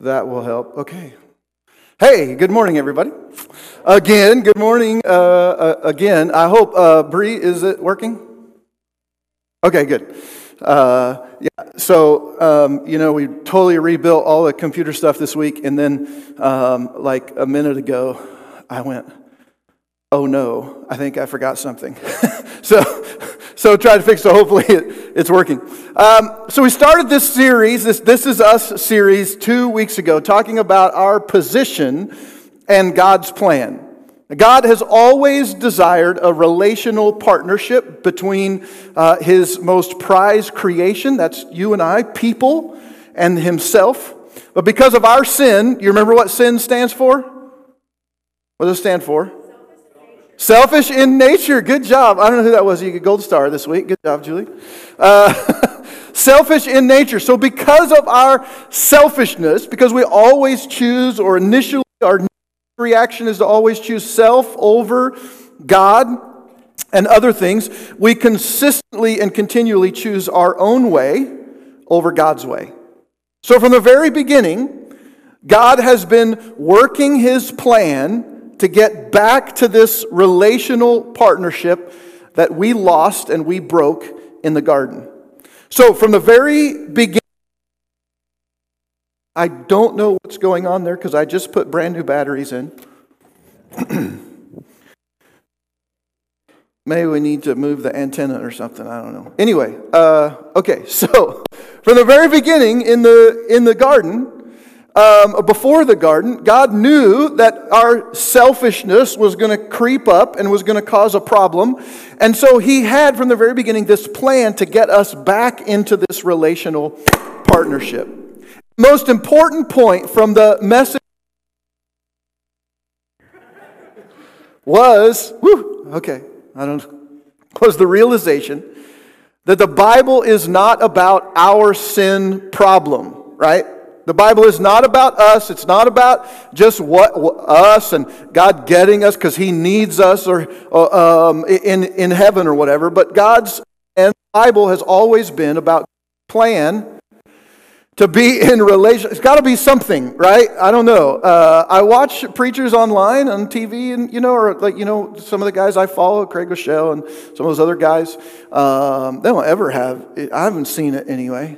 That will help. Okay. Hey, good morning, everybody. Again, good morning. Uh, uh, again, I hope uh, Bree is it working? Okay, good. Uh, yeah. So um, you know, we totally rebuilt all the computer stuff this week, and then um, like a minute ago, I went, "Oh no, I think I forgot something." so so try to fix it. Hopefully it, it's working. Um, so we started this series, this This Is Us series, two weeks ago, talking about our position and God's plan. God has always desired a relational partnership between uh, his most prized creation, that's you and I, people, and himself. But because of our sin, you remember what sin stands for? What does it stand for? Selfish in nature. Good job. I don't know who that was. You get gold star this week. Good job, Julie. Uh, selfish in nature. So, because of our selfishness, because we always choose, or initially our reaction is to always choose self over God and other things, we consistently and continually choose our own way over God's way. So, from the very beginning, God has been working his plan to get back to this relational partnership that we lost and we broke in the garden. So, from the very beginning, I don't know what's going on there because I just put brand new batteries in. Maybe we need to move the antenna or something. I don't know. Anyway, uh, okay. So, from the very beginning in the in the garden, um, before the garden, God knew that our selfishness was going to creep up and was going to cause a problem. And so He had from the very beginning this plan to get us back into this relational partnership. Most important point from the message was, whew, okay, I don't was the realization that the Bible is not about our sin problem, right? The Bible is not about us. It's not about just what, us and God getting us because He needs us or uh, um, in in heaven or whatever. But God's and the Bible has always been about plan to be in relation. It's got to be something, right? I don't know. Uh, I watch preachers online on TV, and you know, or like you know, some of the guys I follow, Craig Groeschel and some of those other guys. Um, they don't ever have. I haven't seen it anyway.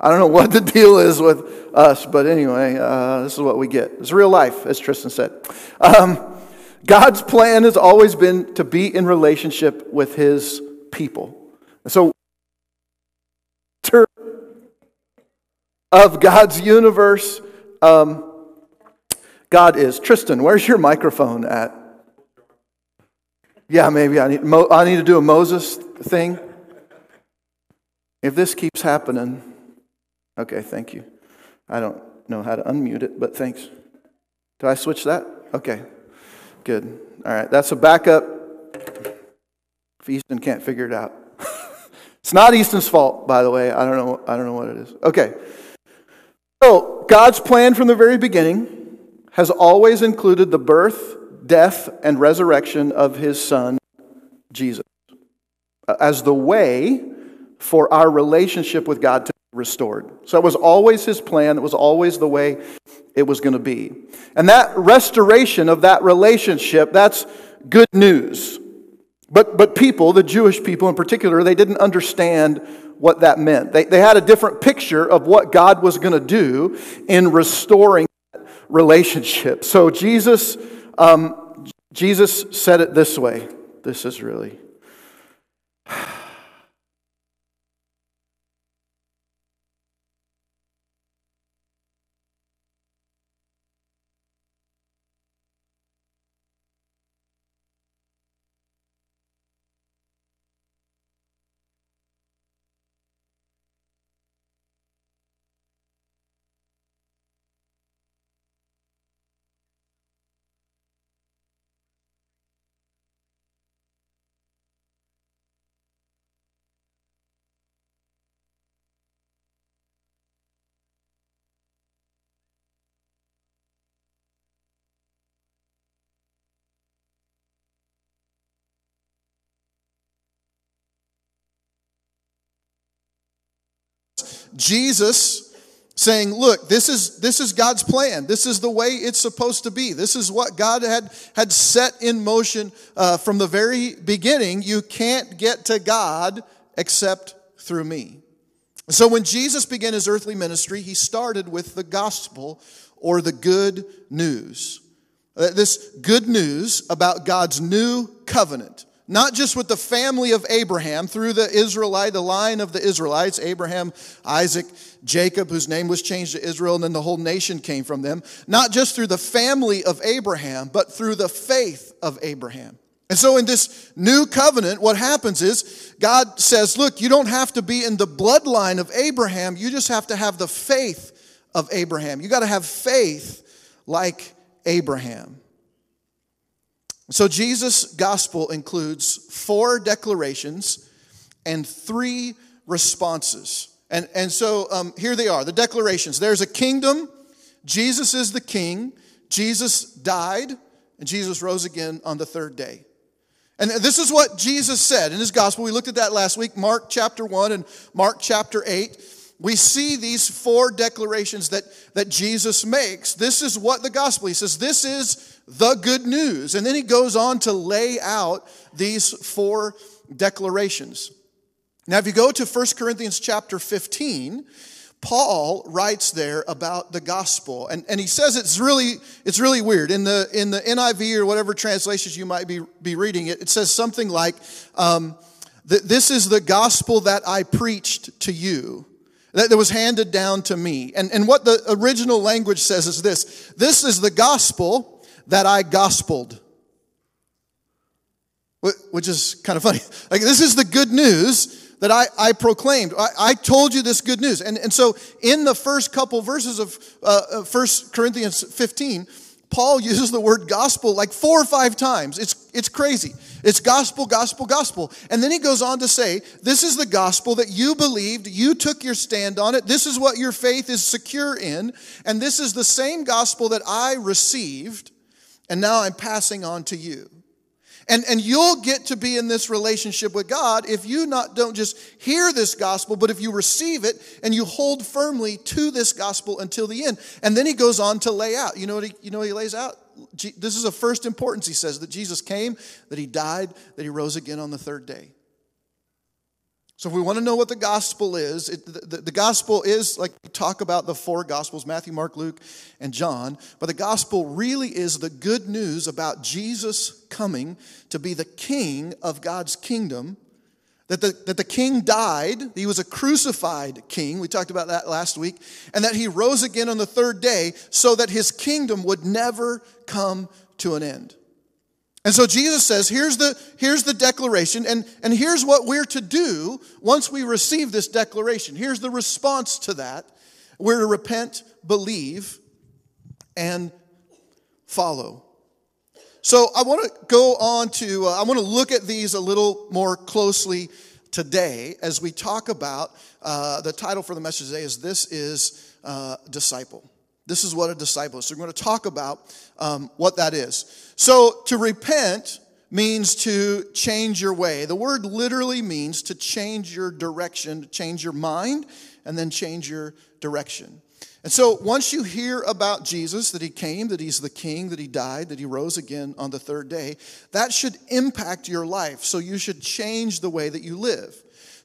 I don't know what the deal is with us, but anyway, uh, this is what we get. It's real life, as Tristan said. Um, God's plan has always been to be in relationship with his people. So, of God's universe, um, God is. Tristan, where's your microphone at? Yeah, maybe I need, I need to do a Moses thing. If this keeps happening, Okay, thank you. I don't know how to unmute it, but thanks. Do I switch that? Okay, good. All right, that's a backup. If Easton can't figure it out, it's not Easton's fault, by the way. I don't know. I don't know what it is. Okay. So God's plan from the very beginning has always included the birth, death, and resurrection of His Son, Jesus, as the way for our relationship with God to restored. So it was always his plan, it was always the way it was going to be. And that restoration of that relationship, that's good news. But, but people, the Jewish people in particular, they didn't understand what that meant. They, they had a different picture of what God was going to do in restoring that relationship. So Jesus, um, Jesus said it this way. This is really. Jesus saying, look, this is, this is God's plan. This is the way it's supposed to be. This is what God had, had set in motion uh, from the very beginning. You can't get to God except through me. So when Jesus began his earthly ministry, he started with the gospel or the good news. Uh, this good news about God's new covenant. Not just with the family of Abraham through the Israelite, the line of the Israelites, Abraham, Isaac, Jacob, whose name was changed to Israel, and then the whole nation came from them. Not just through the family of Abraham, but through the faith of Abraham. And so in this new covenant, what happens is God says, look, you don't have to be in the bloodline of Abraham, you just have to have the faith of Abraham. You got to have faith like Abraham. So Jesus' gospel includes four declarations and three responses. And, and so um, here they are the declarations. There's a kingdom, Jesus is the king, Jesus died, and Jesus rose again on the third day. And this is what Jesus said in his gospel. We looked at that last week, Mark chapter 1 and Mark chapter 8. We see these four declarations that, that Jesus makes. This is what the gospel, he says, this is the good news. And then he goes on to lay out these four declarations. Now, if you go to 1 Corinthians chapter 15, Paul writes there about the gospel, and, and he says it's really, it's really weird. In the, in the NIV or whatever translations you might be, be reading it, it says something like, um, This is the gospel that I preached to you, that, was handed down to me. And, and what the original language says is this This is the gospel that I gospeled. Which is kind of funny. Like, this is the good news that I, I proclaimed. I, I, told you this good news. And, and so in the first couple verses of uh, 1 Corinthians 15, Paul uses the word gospel like four or five times. It's, it's crazy. It's gospel, gospel, gospel. And then he goes on to say, This is the gospel that you believed, you took your stand on it, this is what your faith is secure in, and this is the same gospel that I received, and now I'm passing on to you. And, and you'll get to be in this relationship with God if you not don't just hear this gospel, but if you receive it and you hold firmly to this gospel until the end. And then he goes on to lay out. You know what he, you know he lays out? This is of first importance, he says, that Jesus came, that he died, that he rose again on the third day. So, if we want to know what the gospel is, it, the, the, the, gospel is like we talk about the four gospels Matthew, Mark, Luke, and John. But the gospel really is the good news about Jesus coming to be the king of God's kingdom. That the, that the king died, he was a crucified king. We talked about that last week. And that he rose again on the third day so that his kingdom would never come to an end. And so Jesus says, here's the, here's the declaration, and, and here's what we're to do once we receive this declaration. Here's the response to that. We're to repent, believe, and follow. So I want to go on to, uh, I want to look at these a little more closely today as we talk about uh, the title for the message today is This is uh, Disciple. This is what a disciple is. So we're going to talk about um, what that is. So to repent means to change your way. The word literally means to change your direction, to change your mind, and then change your direction. And so once you hear about Jesus, that he came, that he's the king, that he died, that he rose again on the third day, that should impact your life. So you should change the way that you live.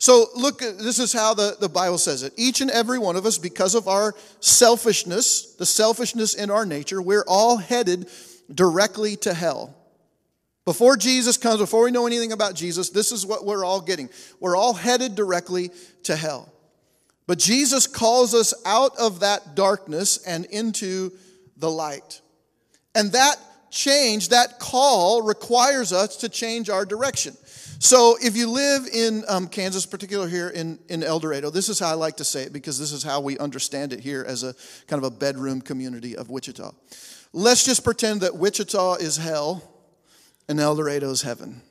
So, look, uh, this is how the, the Bible says it. Each and every one of us, because of our selfishness, the selfishness in our nature, we're all headed directly to hell. Before Jesus comes, before we know anything about Jesus, this is what we're all getting. We're all headed directly to hell. But Jesus calls us out of that darkness and into the light. And that change, that call requires us to change our direction. So if you live in um, Kansas, particular here in, in El Dorado, this is how I like to say it because this is how we understand it here as a kind of a bedroom community of Wichita. Let's just pretend that Wichita is hell and El Dorado is heaven.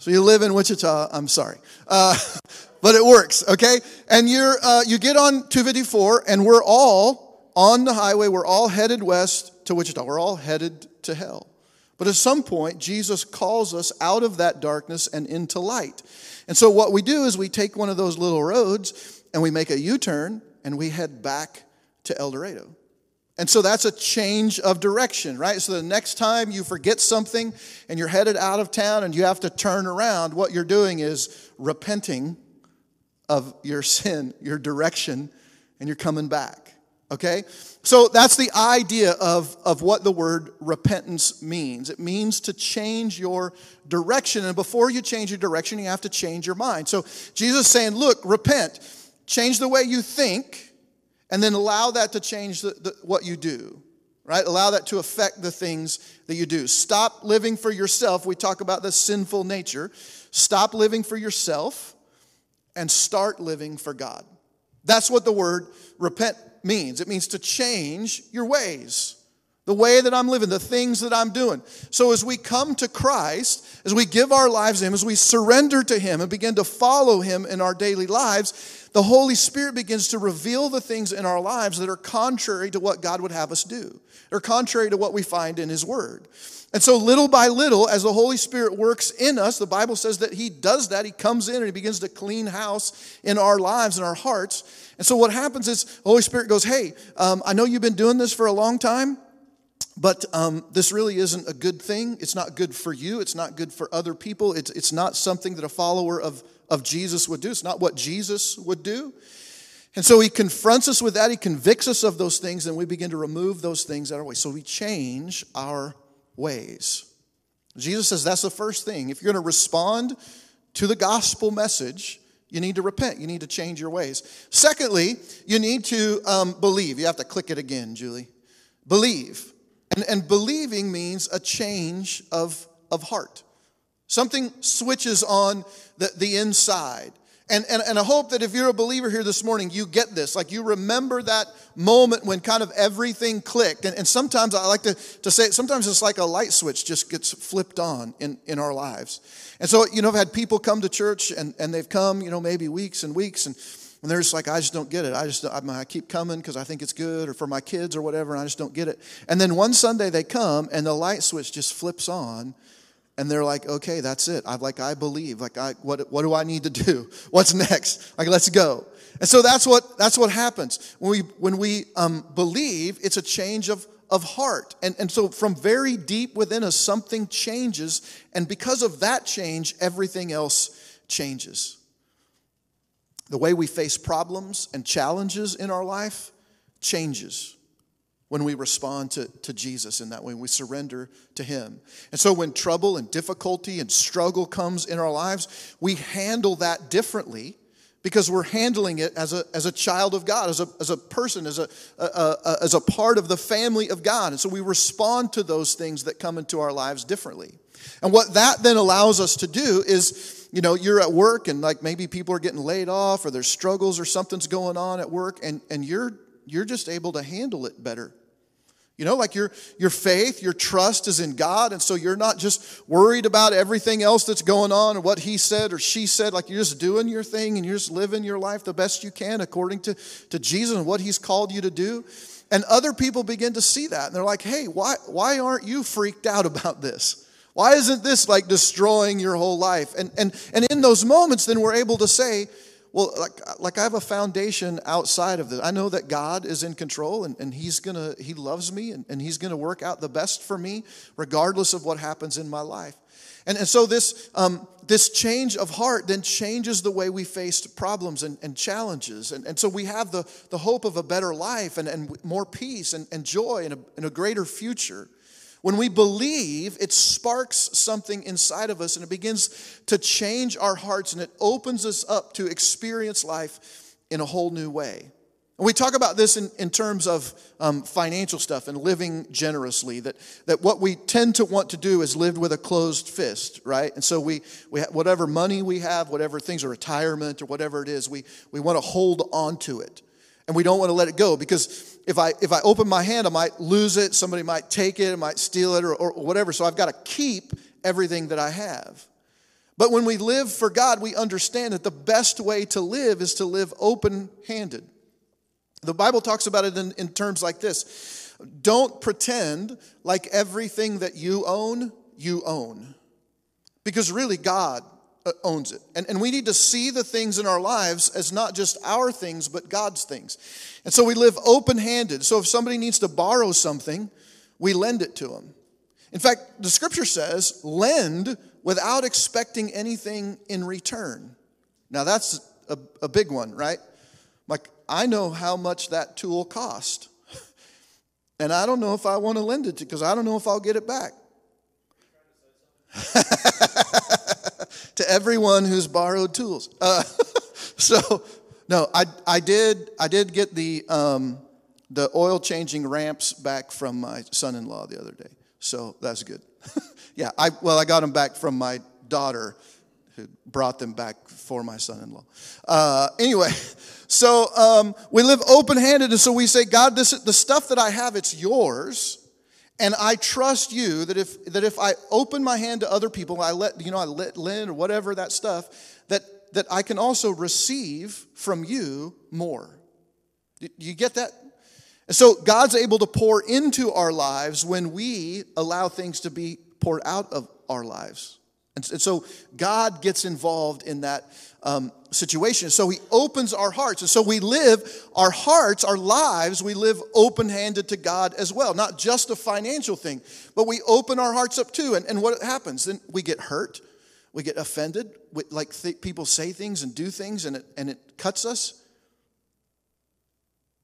So you live in Wichita, I'm sorry. Uh, but it works, okay? And you're, uh, you get on 254 and we're all on the highway, we're all headed west to Wichita. We're all headed to hell. But at some point, Jesus calls us out of that darkness and into light. And so what we do is we take one of those little roads and we make a U turn and we head back to El Dorado. And so that's a change of direction, right? So the next time you forget something and you're headed out of town and you have to turn around, what you're doing is repenting of your sin, your direction, and you're coming back. Okay? So that's the idea of, of what the word repentance means. It means to change your direction. And before you change your direction, you have to change your mind. So Jesus is saying, look, repent, change the way you think and then allow that to change the, the, what you do right allow that to affect the things that you do stop living for yourself we talk about the sinful nature stop living for yourself and start living for god that's what the word repent means it means to change your ways the way that I'm living, the things that I'm doing. So, as we come to Christ, as we give our lives to Him, as we surrender to Him and begin to follow Him in our daily lives, the Holy Spirit begins to reveal the things in our lives that are contrary to what God would have us do, or contrary to what we find in His Word. And so, little by little, as the Holy Spirit works in us, the Bible says that He does that. He comes in and He begins to clean house in our lives and our hearts. And so, what happens is the Holy Spirit goes, Hey, um, I know you've been doing this for a long time. But um, this really isn't a good thing. It's not good for you. It's not good for other people. It's, it's not something that a follower of, of Jesus would do. It's not what Jesus would do. And so he confronts us with that. He convicts us of those things, and we begin to remove those things out of our way. So we change our ways. Jesus says that's the first thing. If you're going to respond to the gospel message, you need to repent. You need to change your ways. Secondly, you need to um, believe. You have to click it again, Julie. Believe. And, and believing means a change of, of heart. Something switches on the, the inside. And, and, and I hope that if you're a believer here this morning, you get this. Like you remember that moment when kind of everything clicked. And, and sometimes I like to, to say, sometimes it's like a light switch just gets flipped on in, in our lives. And so, you know, I've had people come to church and, and they've come, you know, maybe weeks and weeks. And and they're just like, I just don't get it. I just, I keep coming because I think it's good or for my kids or whatever, and I just don't get it. And then one Sunday they come and the light switch just flips on and they're like, okay, that's it. I'm like, I believe. Like, I, what, what do I need to do? What's next? Like, let's go. And so that's what, that's what happens. When we, when we um, believe, it's a change of, of heart. And, and so from very deep within us, something changes. And because of that change, everything else changes the way we face problems and challenges in our life changes when we respond to, to Jesus in that way, we surrender to Him. And so when trouble and difficulty and struggle comes in our lives, we handle that differently because we're handling it as a, as a child of God, as a, as a person, as a, a, a, as a part of the family of God. And so we respond to those things that come into our lives differently. And what that then allows us to do is you know, you're at work and like maybe people are getting laid off or there's struggles or something's going on at work and, and you're you're just able to handle it better. You know, like your your faith, your trust is in God, and so you're not just worried about everything else that's going on or what he said or she said. Like you're just doing your thing and you're just living your life the best you can according to, to Jesus and what he's called you to do. And other people begin to see that and they're like, hey, why why aren't you freaked out about this? Why isn't this like destroying your whole life? And, and, and in those moments, then we're able to say, well, like, like I have a foundation outside of this. I know that God is in control and, and He's gonna, He loves me and, and He's gonna work out the best for me, regardless of what happens in my life. And, and so this, um, this change of heart then changes the way we face problems and, and challenges. And, and so we have the, the hope of a better life and, and more peace and, and joy and a, and a greater future. When we believe, it sparks something inside of us and it begins to change our hearts and it opens us up to experience life in a whole new way. And we talk about this in, in terms of um, financial stuff and living generously, that, that what we tend to want to do is live with a closed fist, right? And so we, we whatever money we have, whatever things, or retirement or whatever it is, we, we want to hold on to it and we don't want to let it go because if I if I open my hand, I might lose it. Somebody might take it, I might steal it, or, or whatever. So I've got to keep everything that I have. But when we live for God, we understand that the best way to live is to live open handed. The Bible talks about it in, in terms like this Don't pretend like everything that you own, you own. Because really, God Uh, owns it. And, and we need to see the things in our lives as not just our things, but God's things. And so we live open handed. So if somebody needs to borrow something, we lend it to them. In fact, the scripture says, lend without expecting anything in return. Now, that's a, a big one, right? Like, I know how much that tool cost. And I don't know if I want to lend it to because I don't know if I'll get it back. to everyone who's borrowed tools. Uh, so, no, I, I did I did get the um, the oil changing ramps back from my son-in-law the other day. So that's good. yeah, I well I got them back from my daughter who brought them back for my son-in-law. Uh, anyway, so um, we live open-handed, and so we say, God, this the stuff that I have, it's yours. And I trust you that if that if I open my hand to other people, I let you know I let Lynn or whatever that stuff, that that I can also receive from you more. You get that? And so God's able to pour into our lives when we allow things to be poured out of our lives. And so God gets involved in that um, situation. So He opens our hearts. And so we live our hearts, our lives, we live open handed to God as well. Not just a financial thing, but we open our hearts up too. And, and what happens? Then we get hurt, we get offended. We, like th- people say things and do things, and it, and it cuts us.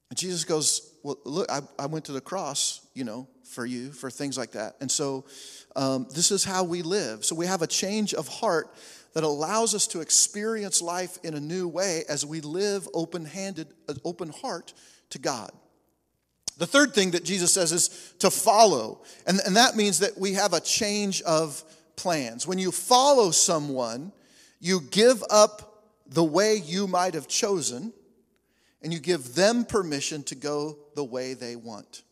And Jesus goes, Well, look, I, I went to the cross, you know, for you, for things like that. And so um, this is how we live. So we have a change of heart that allows us to experience life in a new way as we live open handed, open heart to God. The third thing that Jesus says is to follow. And, and that means that we have a change of plans. When you follow someone, you give up the way you might have chosen and you give them permission to go the way they want.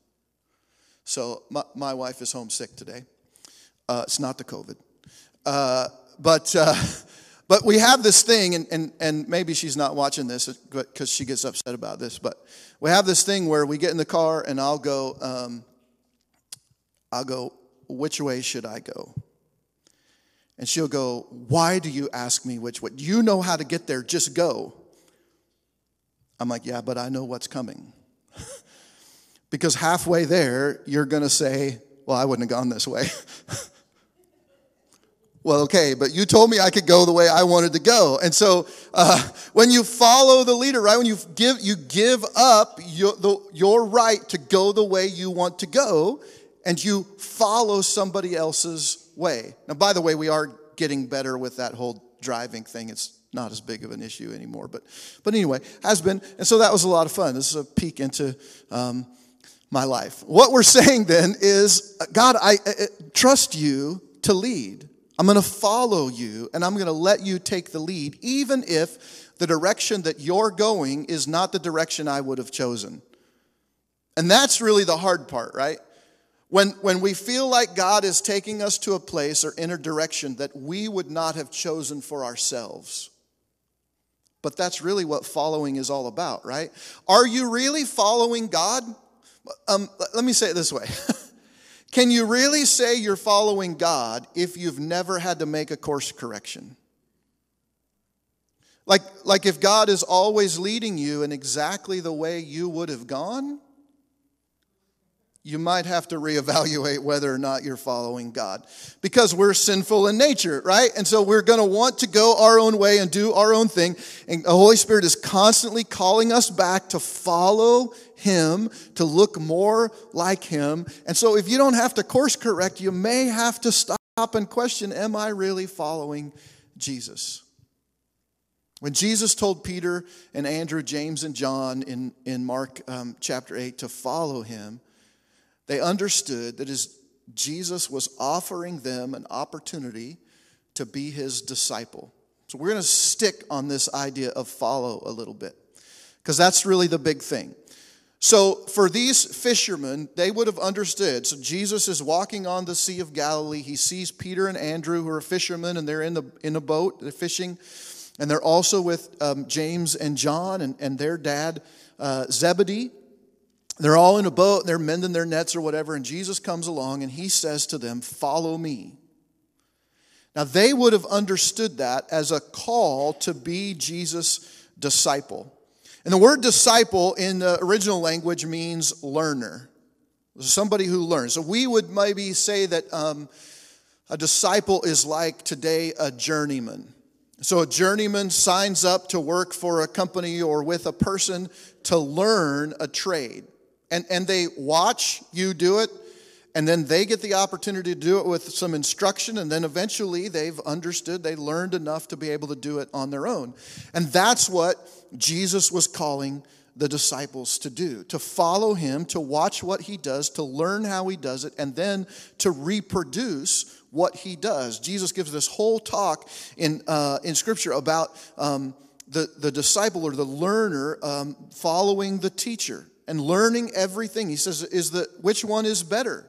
So, my, my wife is homesick today. Uh, it's not the COVID. Uh, but, uh, but we have this thing, and, and, and maybe she's not watching this because she gets upset about this, but we have this thing where we get in the car and I'll go, um, I'll go, which way should I go? And she'll go, Why do you ask me which way? You know how to get there, just go. I'm like, Yeah, but I know what's coming. because halfway there, you're going to say, Well, I wouldn't have gone this way. well, okay, but you told me I could go the way I wanted to go. And so uh, when you follow the leader, right, when you give, you give up your, the, your right to go the way you want to go, and you follow somebody else's way. Now, by the way, we are getting better with that whole driving thing. It's not as big of an issue anymore, but, but anyway, has been. And so that was a lot of fun. This is a peek into um, my life. What we're saying then is, God, I, I trust you to lead. I'm going to follow you and I'm going to let you take the lead, even if the direction that you're going is not the direction I would have chosen. And that's really the hard part, right? When, when we feel like God is taking us to a place or in a direction that we would not have chosen for ourselves. But that's really what following is all about, right? Are you really following God? Um, let me say it this way Can you really say you're following God if you've never had to make a course correction? Like, like if God is always leading you in exactly the way you would have gone, you might have to reevaluate whether or not you're following God. Because we're sinful in nature, right? And so we're going to want to go our own way and do our own thing. And the Holy Spirit is constantly calling us back to follow him, to look more like Him. And so, if you don't have to course correct, you may have to stop and question Am I really following Jesus? When Jesus told Peter and Andrew, James, and John in, in Mark um, chapter 8 to follow him, they understood that as Jesus was offering them an opportunity to be his disciple. So we're going to stick on this idea of follow a little bit because that's really the big thing. So, for these fishermen, they would have understood. So, Jesus is walking on the Sea of Galilee. He sees Peter and Andrew, who are fishermen, and they're in, the, in a boat, they're fishing. And they're also with um, James and John and, and their dad, uh, Zebedee. They're all in a boat, and they're mending their nets or whatever. And Jesus comes along and he says to them, Follow me. Now, they would have understood that as a call to be Jesus' disciple. And the word disciple in the original language means learner, somebody who learns. So we would maybe say that um, a disciple is like today a journeyman. So a journeyman signs up to work for a company or with a person to learn a trade. And, and they watch you do it and then they get the opportunity to do it with some instruction, and then eventually they've understood, they learned enough to be able to do it on their own. And that's what Jesus was calling the disciples to do to follow him, to watch what he does, to learn how he does it, and then to reproduce what he does. Jesus gives this whole talk in, uh, in Scripture about um, the, the disciple or the learner um, following the teacher and learning everything. He says, is the, which one is better?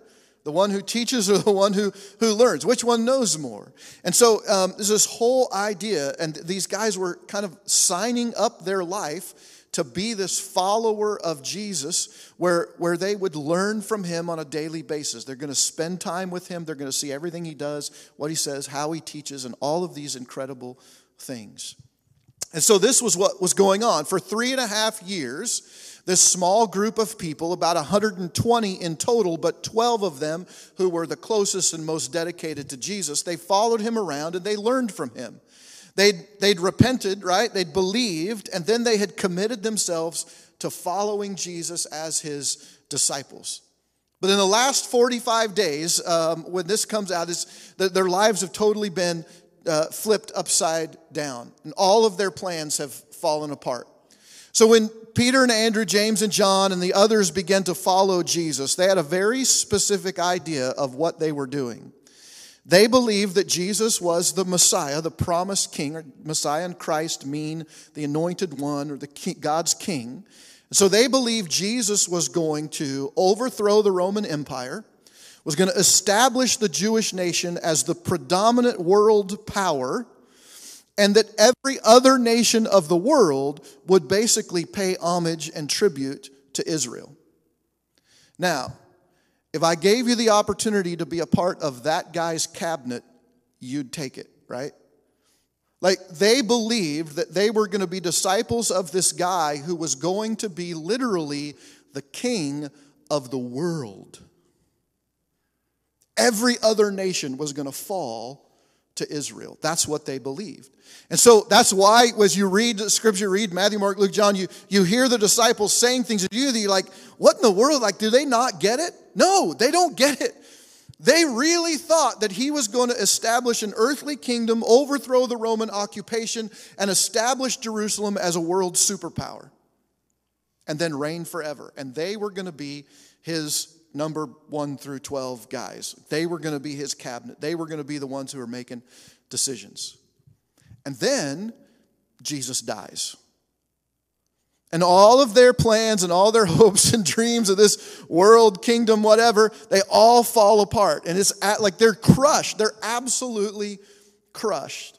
The one who teaches or the one who, who learns? Which one knows more? And so um, there's this whole idea, and these guys were kind of signing up their life to be this follower of Jesus where, where they would learn from him on a daily basis. They're going to spend time with him, they're going to see everything he does, what he says, how he teaches, and all of these incredible things. And so this was what was going on. For three and a half years, this small group of people, about 120 in total, but 12 of them who were the closest and most dedicated to Jesus, they followed him around and they learned from him. They'd, they'd repented, right? They'd believed, and then they had committed themselves to following Jesus as his disciples. But in the last 45 days, um, when this comes out, their lives have totally been uh, flipped upside down, and all of their plans have fallen apart. So when Peter and Andrew, James and John, and the others began to follow Jesus, they had a very specific idea of what they were doing. They believed that Jesus was the Messiah, the promised king. or Messiah and Christ mean the anointed one or the king, God's king. So they believed Jesus was going to overthrow the Roman Empire, was going to establish the Jewish nation as the predominant world power, and that every other nation of the world would basically pay homage and tribute to Israel. Now, if I gave you the opportunity to be a part of that guy's cabinet, you'd take it, right? Like they believed that they were going to be disciples of this guy who was going to be literally the king of the world. Every other nation was going to fall to Israel. That's what they believed. And so that's why, as you read the scripture, read Matthew, Mark, Luke, John, you, you hear the disciples saying things to you that you're like, what in the world? Like, do they not get it? No, they don't get it. They really thought that he was going to establish an earthly kingdom, overthrow the Roman occupation, and establish Jerusalem as a world superpower, and then reign forever. And they were going to be his number 1 through 12 guys. They were going to be his cabinet. They were going to be the ones who were making decisions. And then Jesus dies. And all of their plans and all their hopes and dreams of this world, kingdom, whatever, they all fall apart. And it's at, like they're crushed. They're absolutely crushed.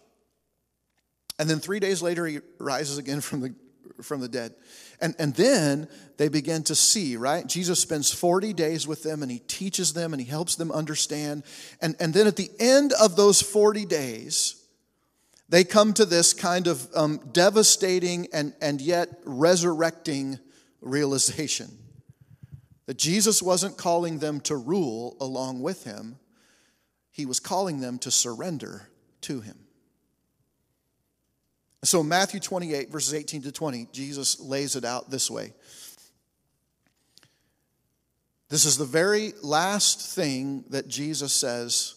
And then three days later, he rises again from the, from the dead. And, and then they begin to see, right? Jesus spends 40 days with them and he teaches them and he helps them understand. And, and then at the end of those 40 days, they come to this kind of um, devastating and, and yet resurrecting realization that Jesus wasn't calling them to rule along with him, he was calling them to surrender to him. So, Matthew 28, verses 18 to 20, Jesus lays it out this way. This is the very last thing that Jesus says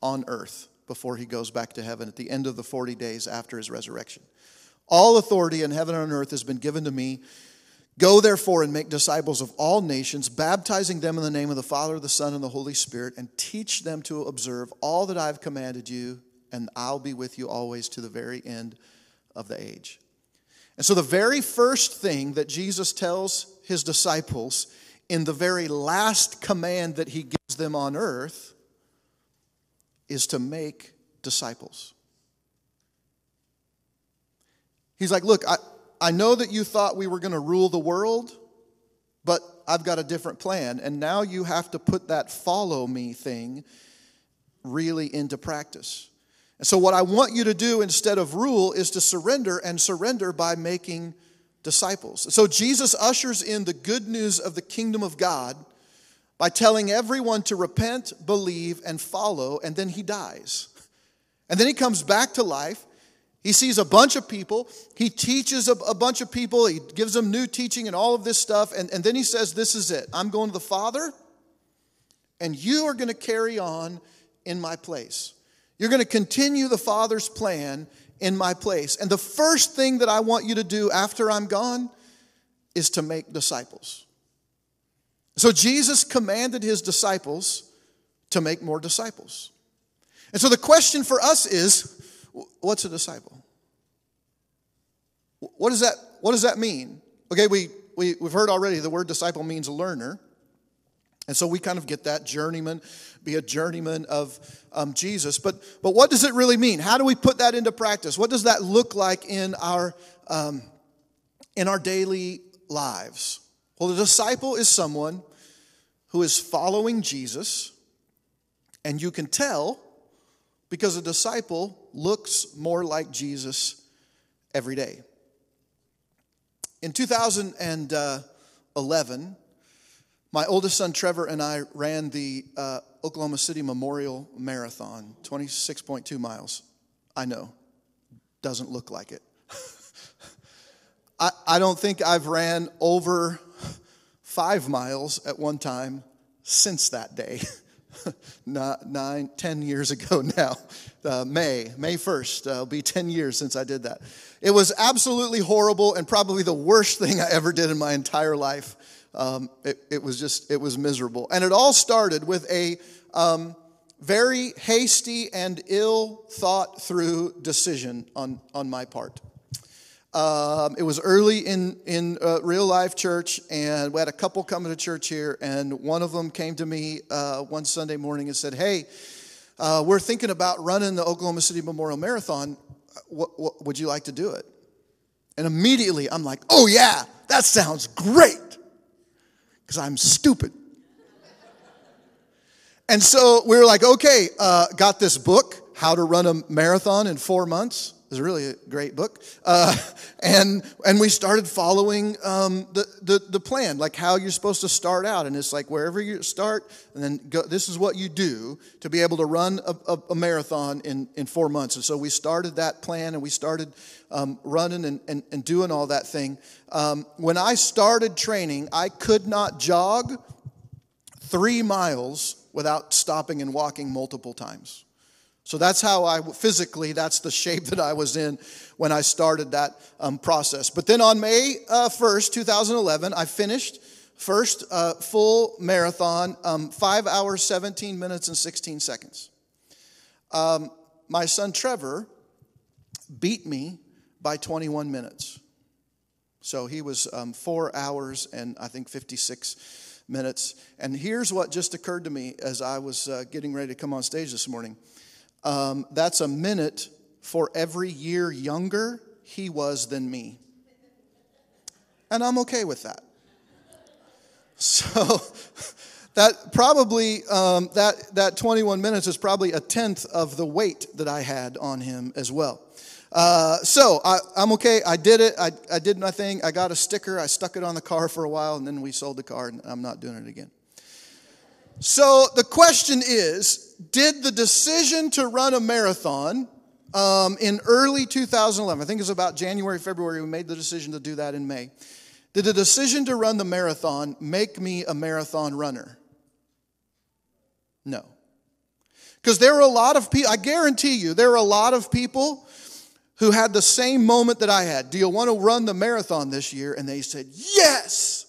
on earth before he goes back to heaven at the end of the 40 days after his resurrection. All authority in heaven and on earth has been given to me. Go therefore and make disciples of all nations, baptizing them in the name of the Father, the Son, and the Holy Spirit, and teach them to observe all that I've commanded you, and I'll be with you always to the very end of the age. And so, the very first thing that Jesus tells his disciples in the very last command that he gives them on earth is to make disciples. He's like, Look, I, I know that you thought we were going to rule the world, but I've got a different plan. And now you have to put that follow me thing really into practice. And so, what I want you to do instead of rule is to surrender and surrender by making disciples. So, Jesus ushers in the good news of the kingdom of God by telling everyone to repent, believe, and follow, and then he dies. And then he comes back to life. He sees a bunch of people. He teaches a, a, bunch of people. He gives them new teaching and all of this stuff. And, and then he says, This is it. I'm going to the Father, and you are going to carry on in my place. You're going to continue the Father's plan in my place. And the first thing that I want you to do after I'm gone is to make disciples. So Jesus commanded his disciples to make more disciples. And so the question for us is what's a disciple? What does that, what does that mean? Okay, we, we, we've heard already the word disciple means learner. And so we kind of get that journeyman, be a journeyman of um, Jesus. But, but what does it really mean? How do we put that into practice? What does that look like in our, um, in our daily lives? Well, the disciple is someone who is following Jesus, and you can tell because a disciple looks more like Jesus every day. In 2011, my oldest son Trevor and I ran the uh, Oklahoma City Memorial Marathon, 26.2 miles. I know, doesn't look like it. I, I don't think I've ran over five miles at one time since that day. not Nine, ten years ago now. Uh, May, May 1st, uh, it'll be 10 years since I did that. It was absolutely horrible and probably the worst thing I ever did in my entire life. Um, it, it, was just, it was miserable. And it all started with a um, very hasty and ill thought through decision on, on my part. Um, it was early in, in uh, real life church, and we had a couple coming to church here, and one of them came to me uh, one Sunday morning and said, Hey, uh, we're thinking about running the Oklahoma City Memorial Marathon. What, what, would you like to do it? And immediately I'm like, Oh, yeah, that sounds great because I'm stupid. and so we were like, okay, uh, got this book, How to Run a Marathon in Four Months. It's really a great book. Uh, and, and we started following um, the, the, the plan, like how you're supposed to start out. And it's like wherever you start, and then go, this is what you do to be able to run a, a, a, marathon in, in four months. And so we started that plan and we started um, running and, and, and, doing all that thing. Um, when I started training, I could not jog three miles without stopping and walking multiple times. So that's how I physically, that's the shape that I was in when I started that um, process. But then on May uh, 1st, 2011, I finished first uh, full marathon, um, five hours, 17 minutes, and 16 seconds. Um, my son Trevor beat me by 21 minutes. So he was um, four hours and I think 56 minutes. And here's what just occurred to me as I was uh, getting ready to come on stage this morning. Um, that's a minute for every year younger he was than me. And I'm okay with that. So that probably um, that that 21 minutes is probably a tenth of the weight that I had on him as well. Uh, so I, am okay. I did it. I, I did my thing. I got a sticker. I stuck it on the car for a while, and then we sold the car, and I'm not doing it again. So the question is Did the decision to run a marathon um, in early 2011, I think it was about January, February, we made the decision to do that in May. Did the decision to run the marathon make me a marathon runner? No. Because there are a lot of people, I guarantee you, there are a lot of people who had the same moment that I had. Do you want to run the marathon this year? And they said, yes,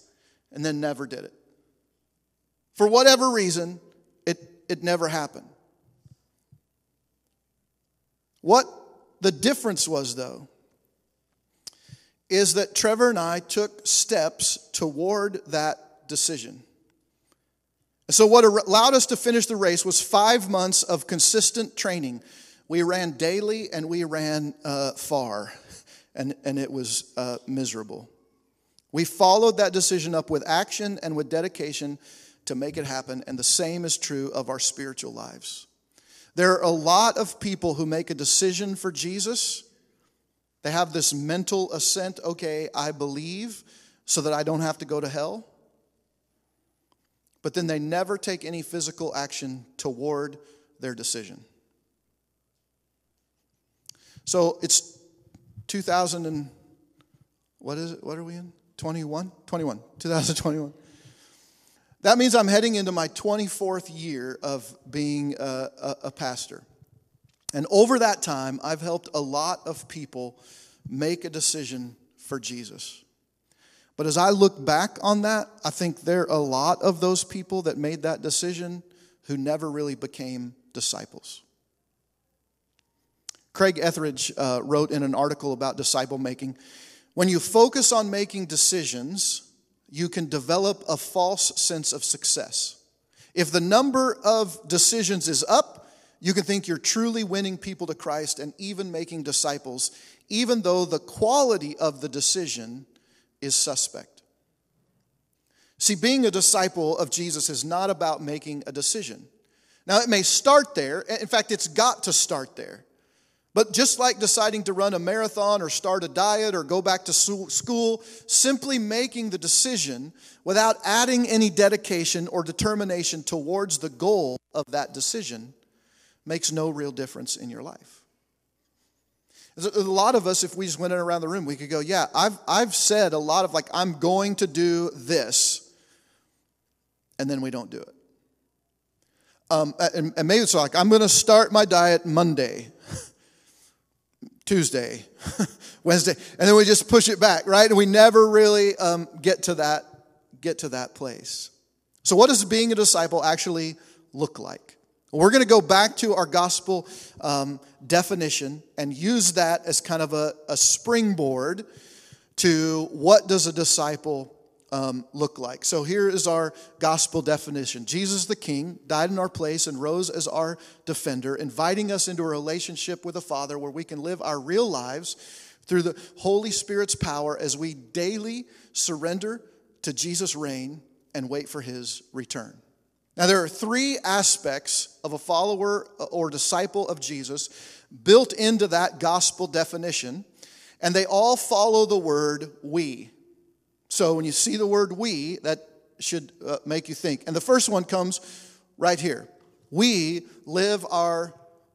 and then never did it. For whatever reason, it, never happened. What the difference was, though, is that Trevor and I took steps toward that decision. So, what allowed us to finish the race was five months of consistent training. We ran daily and we ran uh, far, and, and it was uh, miserable. We followed that decision up with action and with dedication to make it happen, and the same is true of our spiritual lives. There are a lot of people who make a decision for Jesus. They have this mental assent okay, I believe, so that I don't have to go to hell. But then they never take any physical action toward their decision. So it's 2000 and what is it? What are we in? 21? 21. 2021. That means I'm heading into my 24th year of being a, a, a, pastor. And over that time, I've helped a lot of people make a decision for Jesus. But as I look back on that, I think there are a lot of those people that made that decision who never really became disciples. Craig Etheredge uh, wrote in an article about disciple making when you focus on making decisions, you can develop a false sense of success. If the number of decisions is up, you can think you're truly winning people to Christ and even making disciples, even though the quality of the decision is suspect. See, being a disciple of Jesus is not about making a decision. Now, it may start there. In fact, it's got to start there. But just like deciding to run a marathon or start a diet or go back to school, simply making the decision without adding any dedication or determination towards the goal of that decision makes no real difference in your life. A lot of us, if we just went in around the room, we could go, Yeah, I've, I've said a lot of like, I'm going to do this, and then we don't do it. Um, and, and maybe it's like, I'm going to start my diet Monday. Tuesday, Wednesday, and then we just push it back, right? And we never really um, get to that get to that place. So, what does being a disciple actually look like? We're going to go back to our gospel um, definition and use that as kind of a, a springboard to what does a disciple um, look like. So here is our gospel definition Jesus the King died in our place and rose as our defender, inviting us into a relationship with the Father where we can live our real lives through the Holy Spirit's power as we daily surrender to Jesus' reign and wait for his return. Now, there are three aspects of a follower or disciple of Jesus built into that gospel definition, and they all follow the word we. So when you see the word we, that should uh, make you think. And the first one comes right here. We live our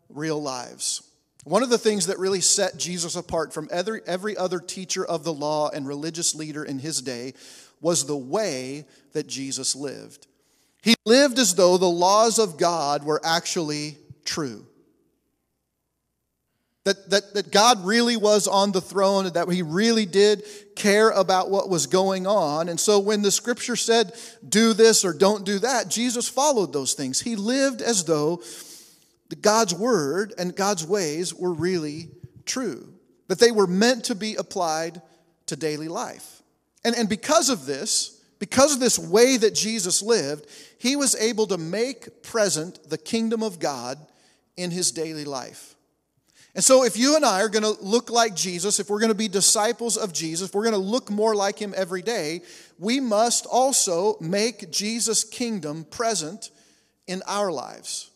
real lives. One of the things that really set Jesus apart from every, every other teacher of the law and religious leader in his day was the way that Jesus lived. He lived as though the laws of God were actually true. That, that, that God really was on the throne and that he really did care about what was going on. And so when the scripture said, do this or don't do that, Jesus followed those things. He lived as though God's word and God's ways were really true, that they were meant to be applied to daily life. And, and because of this, because of this way that Jesus lived, he was able to make present the kingdom of God in his daily life. And so, if you and I are going to look like Jesus, if we're going to be disciples of Jesus, if we're going to look more like him every day, we must also make Jesus' kingdom present in our lives.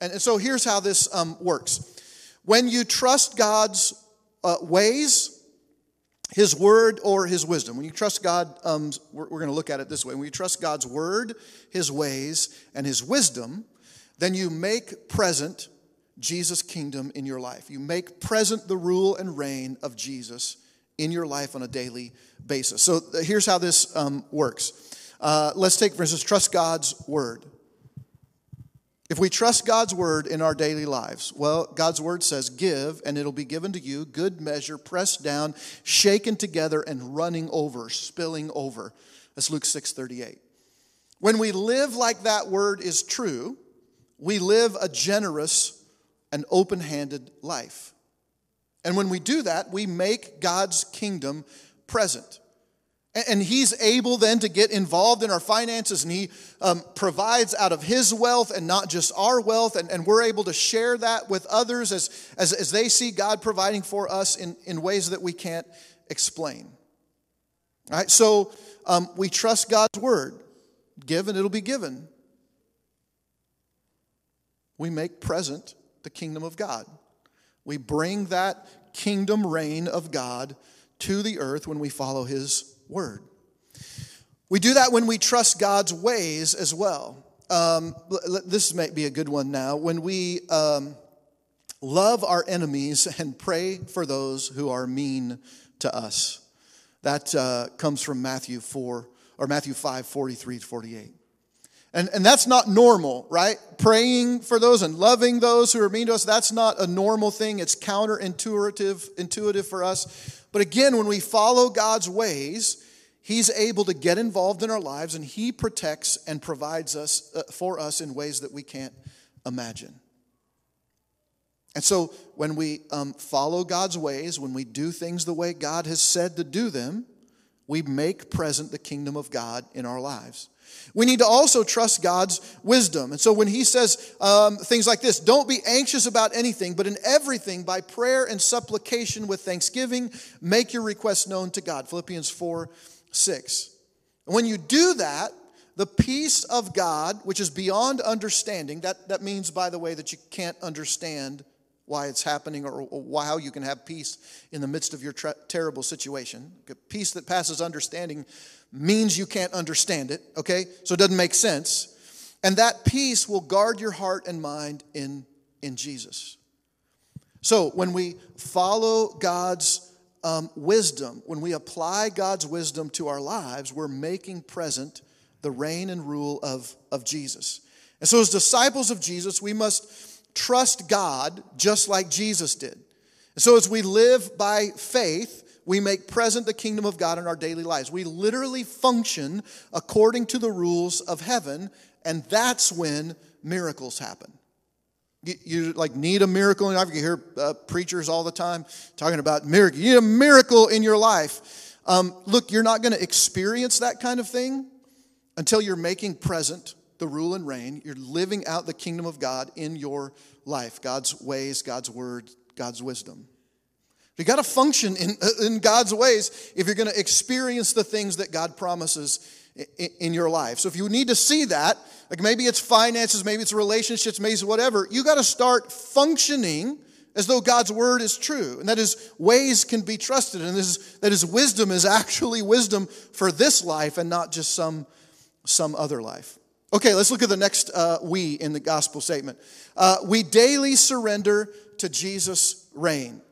And, so, here's how this um, works when you trust God's uh, ways, his word, or his wisdom, when you trust God, um, we're, we're going to look at it this way when you trust God's word, his ways, and his wisdom, then you make present Jesus' kingdom in your life. You make present the rule and reign of Jesus in your life on a daily basis. So uh, here's how this um, works. Uh, let's take, for instance, trust God's word. If we trust God's word in our daily lives, well, God's word says, Give, and it'll be given to you, good measure, pressed down, shaken together, and running over, spilling over. That's Luke 6 38. When we live like that word is true, we live a generous an open handed life. And when we do that, we make God's kingdom present. And he's able then to get involved in our finances and he um, provides out of his wealth and not just our wealth. And, and we're able to share that with others as, as, as they see God providing for us in, in ways that we can't explain. All right, so um, we trust God's word. Give and it'll be given. We make present the kingdom of God. We bring that kingdom reign of God to the earth when we follow his word. We do that when we trust God's ways as well. Um, this may be a good one now. When we um, love our enemies and pray for those who are mean to us. That uh, comes from Matthew 4 or Matthew 5, 43 to 48. And, and that's not normal, right? Praying for those and loving those who are mean to us, that's not a normal thing. It's counterintuitive intuitive for us. But again, when we follow God's ways, He's able to get involved in our lives and He protects and provides us uh, for us in ways that we can't imagine. And so when we um, follow God's ways, when we do things the way God has said to do them, we make present the kingdom of God in our lives. We need to also trust God's wisdom. And so when he says um, things like this, don't be anxious about anything, but in everything, by prayer and supplication with thanksgiving, make your requests known to God. Philippians 4 6. And when you do that, the peace of God, which is beyond understanding, that, that means, by the way, that you can't understand why it's happening or, or how you can have peace in the midst of your tra- terrible situation. Peace that passes understanding means you can't understand it, okay? So it doesn't make sense. And that peace will guard your heart and mind in, in Jesus. So when we follow God's um, wisdom, when we apply God's wisdom to our lives, we're making present the reign and rule of, of Jesus. And so, as disciples of Jesus, we must trust God just like Jesus did. And so, as we live by faith, we make present the kingdom of God in our daily lives. We literally function according to the rules of heaven, and that's when miracles happen. You, you like need a miracle in your life. You hear uh, preachers all the time talking about miracle. You need a miracle in your life. Um, look, you're not going to experience that kind of thing until you're making present the rule and reign. You're living out the kingdom of God in your life, God's ways, God's word, God's wisdom. You got to function in, in God's ways if you're going to experience the things that God promises in, your life. So if you need to see that, like maybe it's finances, maybe it's relationships, maybe it's whatever, you got to start functioning as though God's word is true and that his ways can be trusted and his, that his wisdom is actually wisdom for this life and not just some, some other life. Okay, let's look at the next uh, we in the gospel statement. Uh, we daily surrender to Jesus' reign.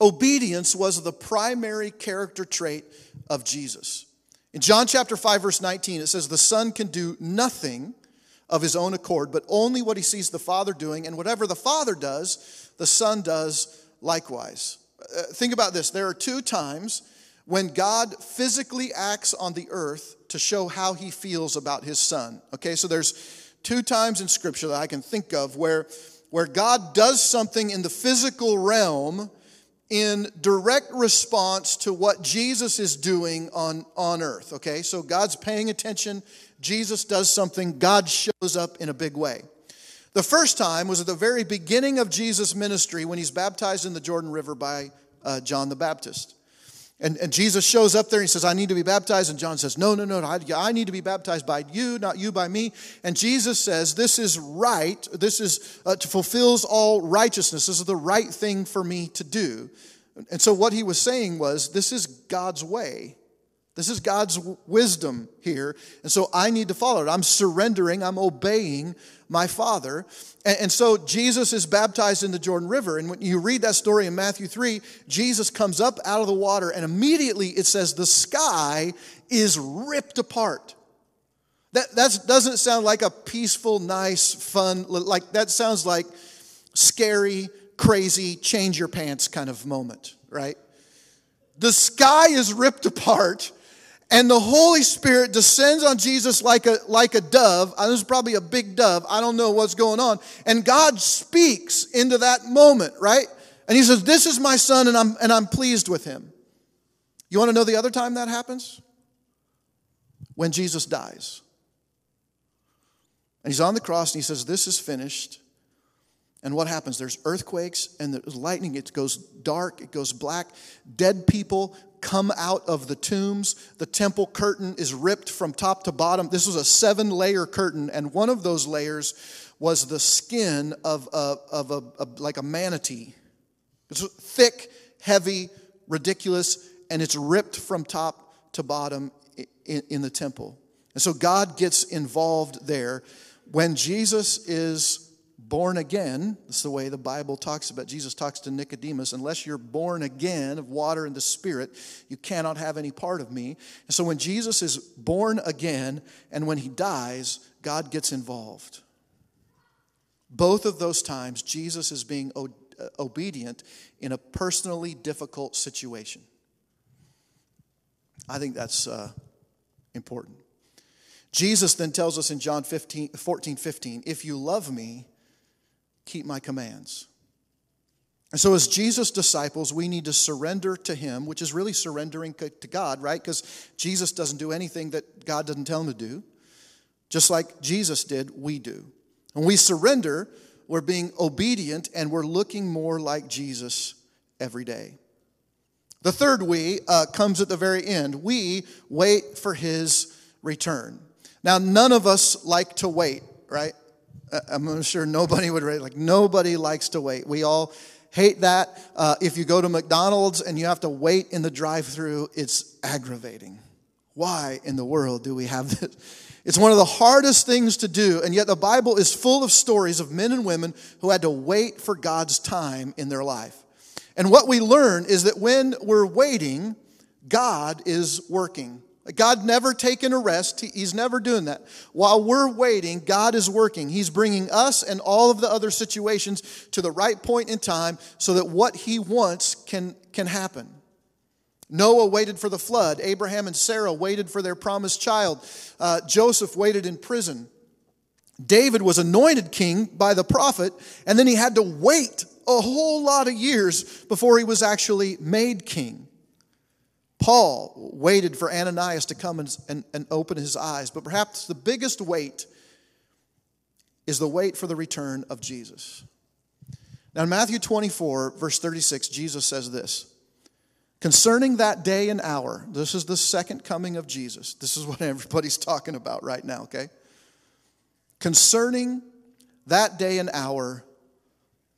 Obedience was the primary character trait of Jesus. In John chapter 5 verse 19 it says the son can do nothing of his own accord but only what he sees the father doing and whatever the father does the son does likewise. Uh, think about this there are two times when God physically acts on the earth to show how he feels about his son. Okay? So there's two times in scripture that I can think of where where God does something in the physical realm in direct response to what Jesus is doing on, on earth. Okay, so God's paying attention. Jesus does something, God shows up in a big way. The first time was at the very beginning of Jesus' ministry when he's baptized in the Jordan River by uh, John the Baptist. And, and Jesus shows up there and he says, I need to be baptized. And John says, No, no, no, I, I need to be baptized by you, not you by me. And Jesus says, This is right. This is uh, fulfills all righteousness. This is the right thing for me to do. And so what he was saying was, This is God's way. This is God's wisdom here. And so I need to follow it. I'm surrendering, I'm obeying my Father. And, so Jesus is baptized in the Jordan River. And when you read that story in Matthew 3, Jesus comes up out of the water, and immediately it says the sky is ripped apart. That that doesn't sound like a peaceful, nice, fun, like that sounds like scary, crazy, change your pants kind of moment, right? The sky is ripped apart and the Holy Spirit descends on Jesus like a, like a dove. Uh, this is probably a big dove. I don't know what's going on. And God speaks into that moment, right? And he says, This is my son, and I'm, and I'm pleased with him. You want to know the other time that happens? When Jesus dies. And he's on the cross and he says, This is finished. And what happens? There's earthquakes and there's lightning. It goes dark, it goes black. Dead people come out of the tombs. The temple curtain is ripped from top to bottom. This was a seven layer curtain, and one of those layers was the skin of, a, of a, a like a manatee. It's thick, heavy, ridiculous, and it's ripped from top to bottom in, in the temple. And so God gets involved there. When Jesus is born again, that's the way the Bible talks about. Jesus talks to Nicodemus, unless you're born again of water and the Spirit, you cannot have any part of me. And so when Jesus is born again and when he dies, God gets involved. Both of those times, Jesus is being uh, obedient in a personally difficult situation. I think that's uh, important. Jesus then tells us in John 15, 14, 15, if you love me, keep my commands. And so, as Jesus' disciples, we need to surrender to Him, which is really surrendering to God, right? Because Jesus doesn't do anything that God doesn't tell Him to do. Just like Jesus did, we do. When we surrender, we're being obedient and we're looking more like Jesus every day. The third we uh, comes at the very end. We wait for His return. Now, none of us like to wait, right? I'm sure nobody would rate, like, nobody likes to wait. We all hate that. Uh, if you go to McDonald's and you have to wait in the drive through, it's aggravating. Why in the world do we have this? It's one of the hardest things to do, and yet the Bible is full of stories of men and women who had to wait for God's time in their life. And what we learn is that when we're waiting, God is working. God never taken a rest. He's never doing that. While we're waiting, God is working. He's bringing us and all of the other situations to the right point in time so that what He wants can, can happen. Noah waited for the flood. Abraham and Sarah waited for their promised child. Uh, Joseph waited in prison. David was anointed king by the prophet, and then he had to wait a whole lot of years before he was actually made king. Paul waited for Ananias to come and, and, and open his eyes, but perhaps the biggest wait is the wait for the return of Jesus. Now, in Matthew 24, verse 36, Jesus says this Concerning that day and hour, this is the second coming of Jesus. This is what everybody's talking about right now, okay? Concerning that day and hour,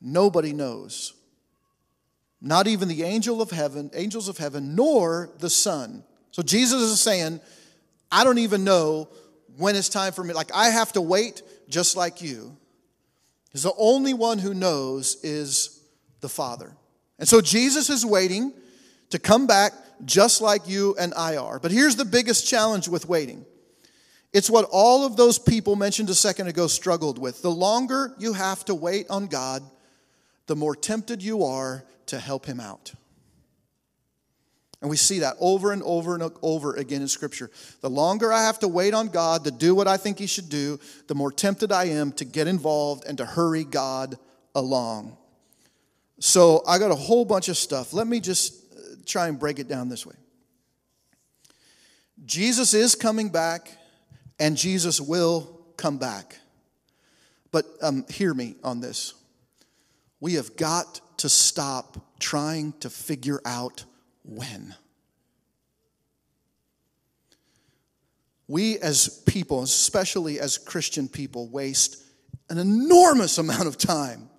nobody knows not even the angel of heaven, angels of heaven, nor the Son. So Jesus is saying, I don't even know when it's time for me. Like I have to wait just like you. Because the only one who knows is the Father. And so Jesus is waiting to come back just like you and I are. But here's the biggest challenge with waiting. It's what all of those people mentioned a second ago struggled with. The longer you have to wait on God, the more tempted you are to help him out. And we see that over and over and over again in Scripture. The longer I have to wait on God to do what I think He should do, the more tempted I am to get involved and to hurry God along. So I got a whole bunch of stuff. Let me just uh, try and break it down this way Jesus is coming back, and Jesus will come back. But um, hear me on this. We have got to stop trying to figure out when. We as people, especially as Christian people, waste an enormous amount of time,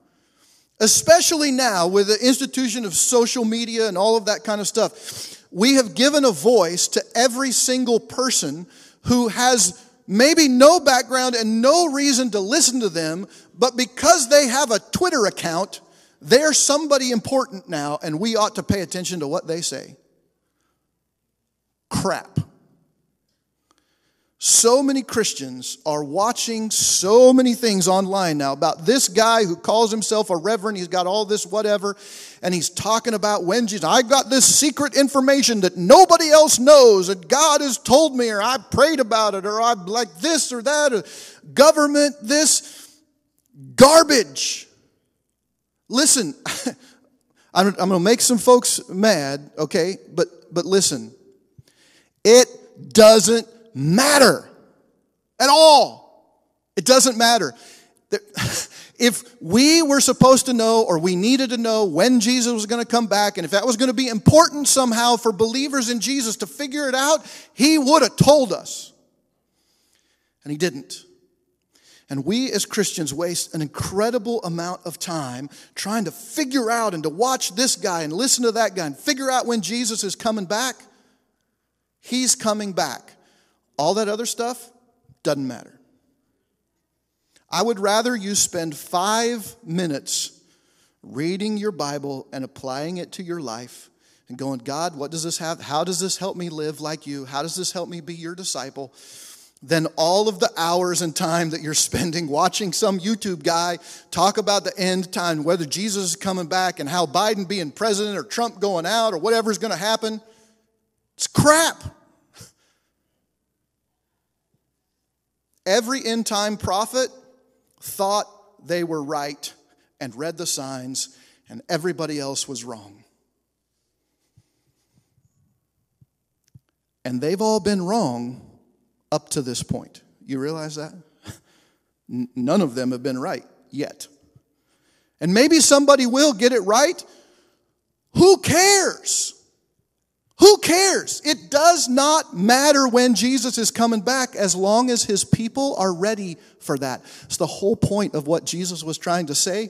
especially now with the institution of social media and all of that kind of stuff. We have given a voice to every single person who has maybe no background and no reason to listen to them, but because they have a Twitter account, they're somebody important now, and we ought to pay attention to what they say. Crap. So many Christians are watching so many things online now about this guy who calls himself a reverend. He's got all this whatever, and he's talking about when Jesus, I got this secret information that nobody else knows, and God has told me, or I prayed about it, or I like this or that, or government, this garbage. Listen, I'm, I'm going to make some folks mad, okay? But, but listen, it doesn't matter at all. It doesn't matter. If we were supposed to know or we needed to know when Jesus was going to come back, and if that was going to be important somehow for believers in Jesus to figure it out, he would have told us. And he didn't. And we as Christians waste an incredible amount of time trying to figure out and to watch this guy and listen to that guy and figure out when Jesus is coming back. He's coming back. All that other stuff doesn't matter. I would rather you spend five minutes reading your Bible and applying it to your life and going, God, what does this have? How does this help me live like you? How does this help me be your disciple? Than all of the hours and time that you're spending watching some YouTube guy talk about the end time, whether Jesus is coming back and how Biden being president or Trump going out or whatever's going to happen. It's crap. Every end time prophet thought they were right and read the signs, and everybody else was wrong. And they've all been wrong up to this point. You realize that? None of them have been right yet. And maybe somebody will get it right. Who cares? Who cares? It does not matter when Jesus is coming back as long as his people are ready for that. It's the whole point of what Jesus was trying to say.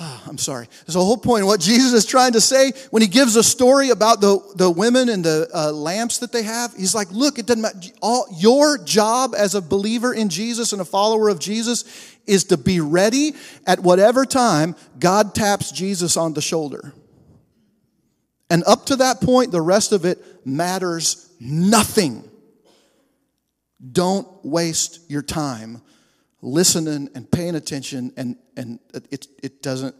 Oh, I'm sorry. There's a whole point what Jesus is trying to say when he gives a story about the, the women and the uh, lamps that they have. He's like, look, it doesn't matter. All, your job as a believer in Jesus and a follower of Jesus is to be ready at whatever time God taps Jesus on the shoulder. And up to that point, the rest of it matters nothing. Don't waste your time listening and paying attention, and, and it, it, doesn't,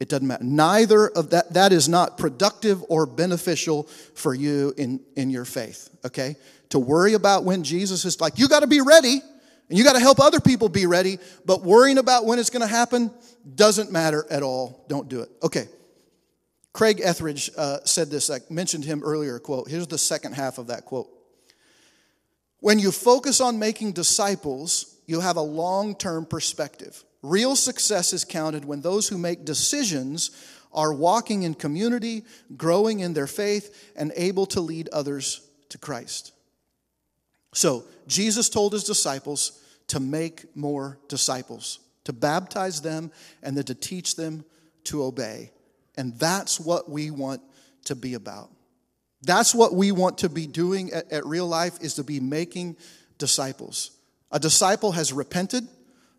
it doesn't matter. Neither of that, that is not productive or beneficial for you in, in your faith, okay? To worry about when Jesus is like, you got to be ready, and you got to help other people be ready, but worrying about when it's going to happen doesn't matter at all. Don't do it. Okay. Craig Etheredge uh, said this, I mentioned him earlier, quote. Here's the second half of that quote. When you focus on making disciples, you have a long term perspective. Real success is counted when those who make decisions are walking in community, growing in their faith, and able to lead others to Christ. So, Jesus told his disciples to make more disciples, to baptize them, and then to teach them to obey. And that's what we want to be about. That's what we want to be doing at, at, real life is to be making disciples. A disciple has repented,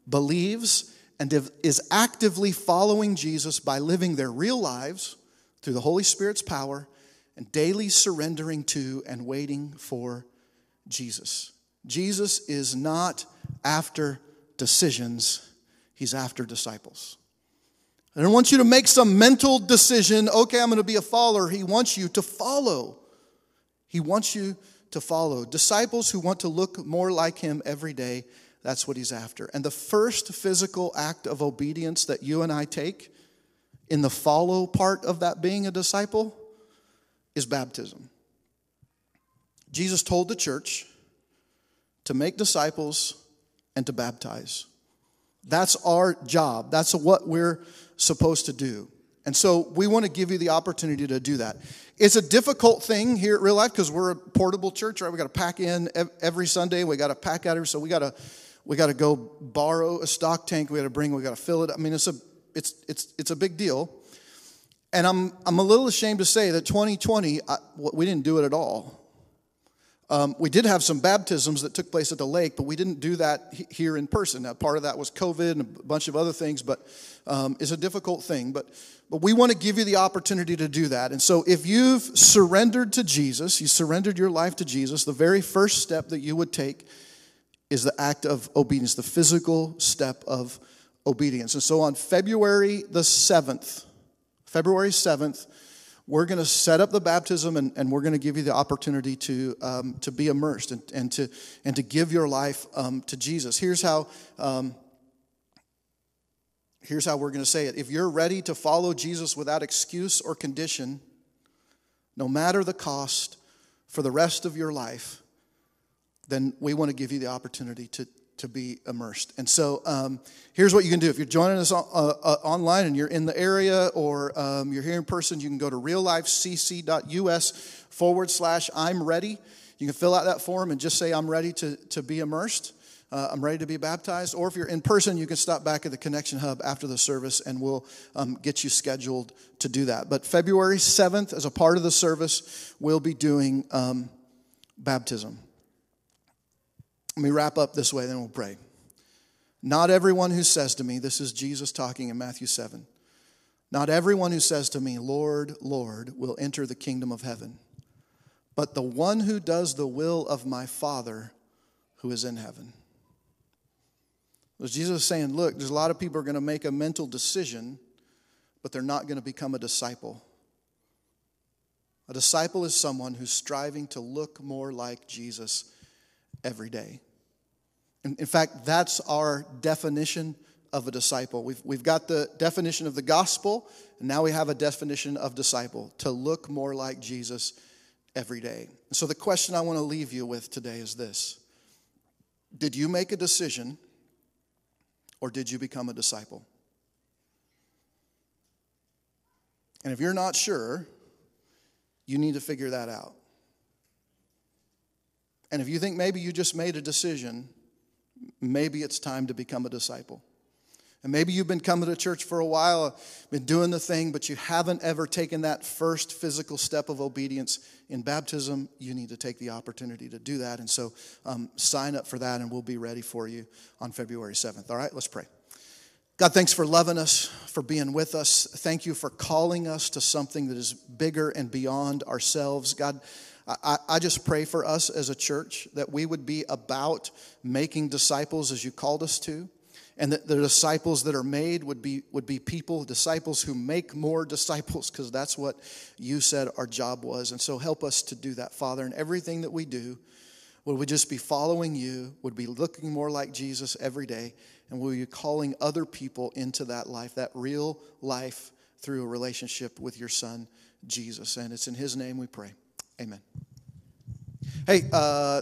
believes, and is actively following Jesus by living their real lives through the Holy Spirit's power and daily surrendering to and waiting for Jesus. Jesus is not after decisions, he's after disciples. I don't want you to make some mental decision, okay, I'm going to be a follower. He wants you to follow. He wants you to follow. Disciples who want to look more like him every day, that's what he's after. And the first physical act of obedience that you and I take in the follow part of that being a disciple is baptism. Jesus told the church to make disciples and to baptize. That's our job. That's what we're supposed to do. And so we want to give you the opportunity to do that. It's a difficult thing here at Real Life because we're a portable church, right? We got to pack in every Sunday. We got to pack out here, so we got to we got to go borrow a stock tank. We got to bring. We got to fill it. I mean, it's a it's it's it's a big deal. And I'm I'm a little ashamed to say that 2020 I, we didn't do it at all. Um, we did have some baptisms that took place at the lake, but we didn't do that here in person. Now, part of that was COVID and a bunch of other things, but um, it's a difficult thing. But, but we want to give you the opportunity to do that. And so, if you've surrendered to Jesus, you surrendered your life to Jesus, the very first step that you would take is the act of obedience, the physical step of obedience. And so, on February the 7th, February 7th, we're going to set up the baptism and, and we're going to give you the opportunity to, um, to be immersed and, and, to, and to give your life um, to Jesus. Here's how, um, here's how we're going to say it. If you're ready to follow Jesus without excuse or condition, no matter the cost for the rest of your life, then we want to give you the opportunity to, to be immersed. And so um, here's what you can do. If you're joining us on, uh, uh, online and you're in the area or um, you're here in person, you can go to reallifecc.us forward slash I'm ready. You can fill out that form and just say, I'm ready to, to be immersed. Uh, I'm ready to be baptized. Or if you're in person, you can stop back at the Connection Hub after the service and we'll um, get you scheduled to do that. But February 7th, as a part of the service, we'll be doing um, baptism. Let me wrap up this way, then we'll pray. Not everyone who says to me, this is Jesus talking in Matthew 7. Not everyone who says to me, Lord, Lord, will enter the kingdom of heaven, but the one who does the will of my Father who is in heaven. Was Jesus saying, look, there's a lot of people are going to make a mental decision, but they're not going to become a disciple. A disciple is someone who's striving to look more like Jesus every day. In, in fact, that's our definition of a disciple. We've, we've got the definition of the gospel, and now we have a definition of disciple to look more like Jesus every day. And so, the question I want to leave you with today is this Did you make a decision, or did you become a disciple? And if you're not sure, you need to figure that out. And if you think maybe you just made a decision, maybe it's time to become a disciple. And maybe you've been coming to church for a while, been doing the thing, but you haven't ever taken that first physical step of obedience in baptism. You need to take the opportunity to do that. And so um, sign up for that, and we'll be ready for you on February 7th. All right, let's pray. God, thanks for loving us, for being with us. Thank you for calling us to something that is bigger and beyond ourselves. God, I, I, just pray for us as a church that we would be about making disciples as you called us to, and that the disciples that are made would be, would be people, disciples who make more disciples, because that's what you said our job was. And so help us to do that, Father, in everything that we do. Would we just be following you? Would be looking more like Jesus every day? And will you calling other people into that life, that real life through a relationship with your son, Jesus? And it's in his name we pray. Amen. Hey, uh,